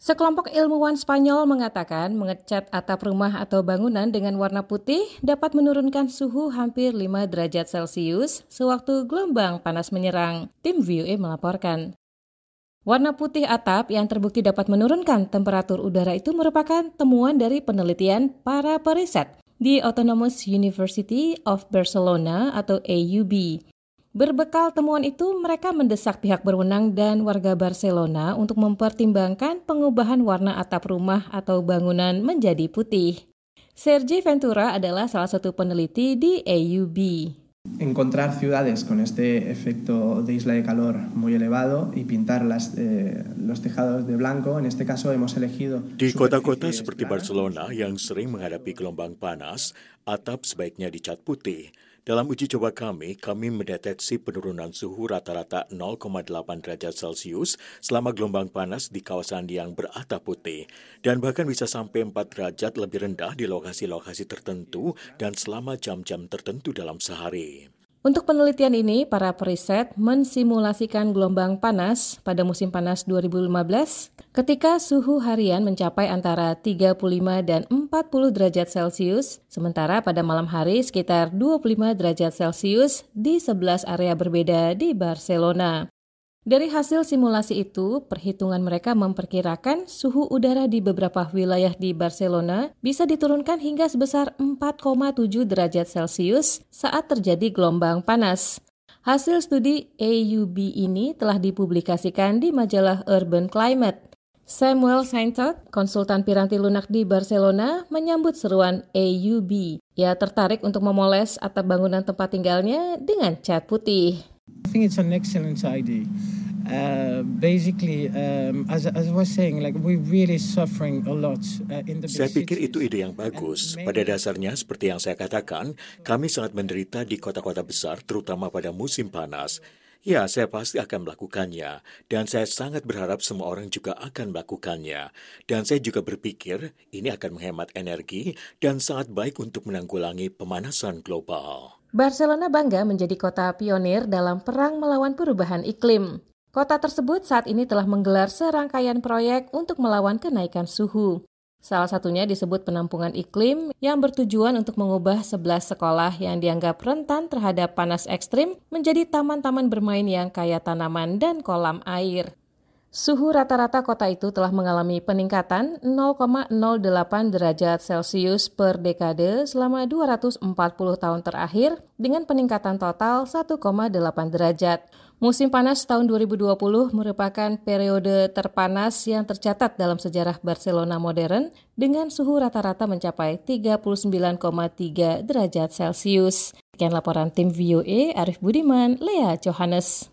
Sekelompok ilmuwan Spanyol mengatakan mengecat atap rumah atau bangunan dengan warna putih dapat menurunkan suhu hampir 5 derajat Celcius sewaktu gelombang panas menyerang. Tim VOA melaporkan. Warna putih atap yang terbukti dapat menurunkan temperatur udara itu merupakan temuan dari penelitian para periset di Autonomous University of Barcelona atau AUB. Berbekal temuan itu, mereka mendesak pihak berwenang dan warga Barcelona untuk mempertimbangkan pengubahan warna atap rumah atau bangunan menjadi putih. Sergi Ventura adalah salah satu peneliti di AUB. Encontrar ciudades con este efecto de isla de calor muy elevado y pintar las, eh, los tejados de blanco, en este caso hemos elegido... Di kota-kota seperti Barcelona yang sering menghadapi gelombang panas, atap sebaiknya dicat putih. Dalam uji coba kami, kami mendeteksi penurunan suhu rata-rata 0,8 derajat Celcius selama gelombang panas di kawasan yang beratap putih, dan bahkan bisa sampai 4 derajat lebih rendah di lokasi-lokasi tertentu dan selama jam-jam tertentu dalam sehari. Untuk penelitian ini, para periset mensimulasikan gelombang panas pada musim panas 2015 ketika suhu harian mencapai antara 35 dan 40 derajat Celcius, sementara pada malam hari sekitar 25 derajat Celcius di 11 area berbeda di Barcelona. Dari hasil simulasi itu, perhitungan mereka memperkirakan suhu udara di beberapa wilayah di Barcelona bisa diturunkan hingga sebesar 4,7 derajat Celcius saat terjadi gelombang panas. Hasil studi AUB ini telah dipublikasikan di majalah Urban Climate. Samuel Saintot, konsultan piranti lunak di Barcelona, menyambut seruan AUB. Ia tertarik untuk memoles atap bangunan tempat tinggalnya dengan cat putih. I think it's an excellent idea. Uh, basically, um, as, as I was saying, like we're really suffering a lot uh, in the Saya pikir itu ide yang bagus. Pada dasarnya, seperti yang saya katakan, kami sangat menderita di kota-kota besar, terutama pada musim panas. Ya, saya pasti akan melakukannya, dan saya sangat berharap semua orang juga akan melakukannya. Dan saya juga berpikir ini akan menghemat energi dan sangat baik untuk menanggulangi pemanasan global. Barcelona bangga menjadi kota pionir dalam perang melawan perubahan iklim. Kota tersebut saat ini telah menggelar serangkaian proyek untuk melawan kenaikan suhu. Salah satunya disebut penampungan iklim yang bertujuan untuk mengubah 11 sekolah yang dianggap rentan terhadap panas ekstrim menjadi taman-taman bermain yang kaya tanaman dan kolam air. Suhu rata-rata kota itu telah mengalami peningkatan 0,08 derajat Celcius per dekade selama 240 tahun terakhir dengan peningkatan total 1,8 derajat. Musim panas tahun 2020 merupakan periode terpanas yang tercatat dalam sejarah Barcelona modern dengan suhu rata-rata mencapai 39,3 derajat Celcius. Sekian laporan tim VOA, Arif Budiman, Lea Johannes.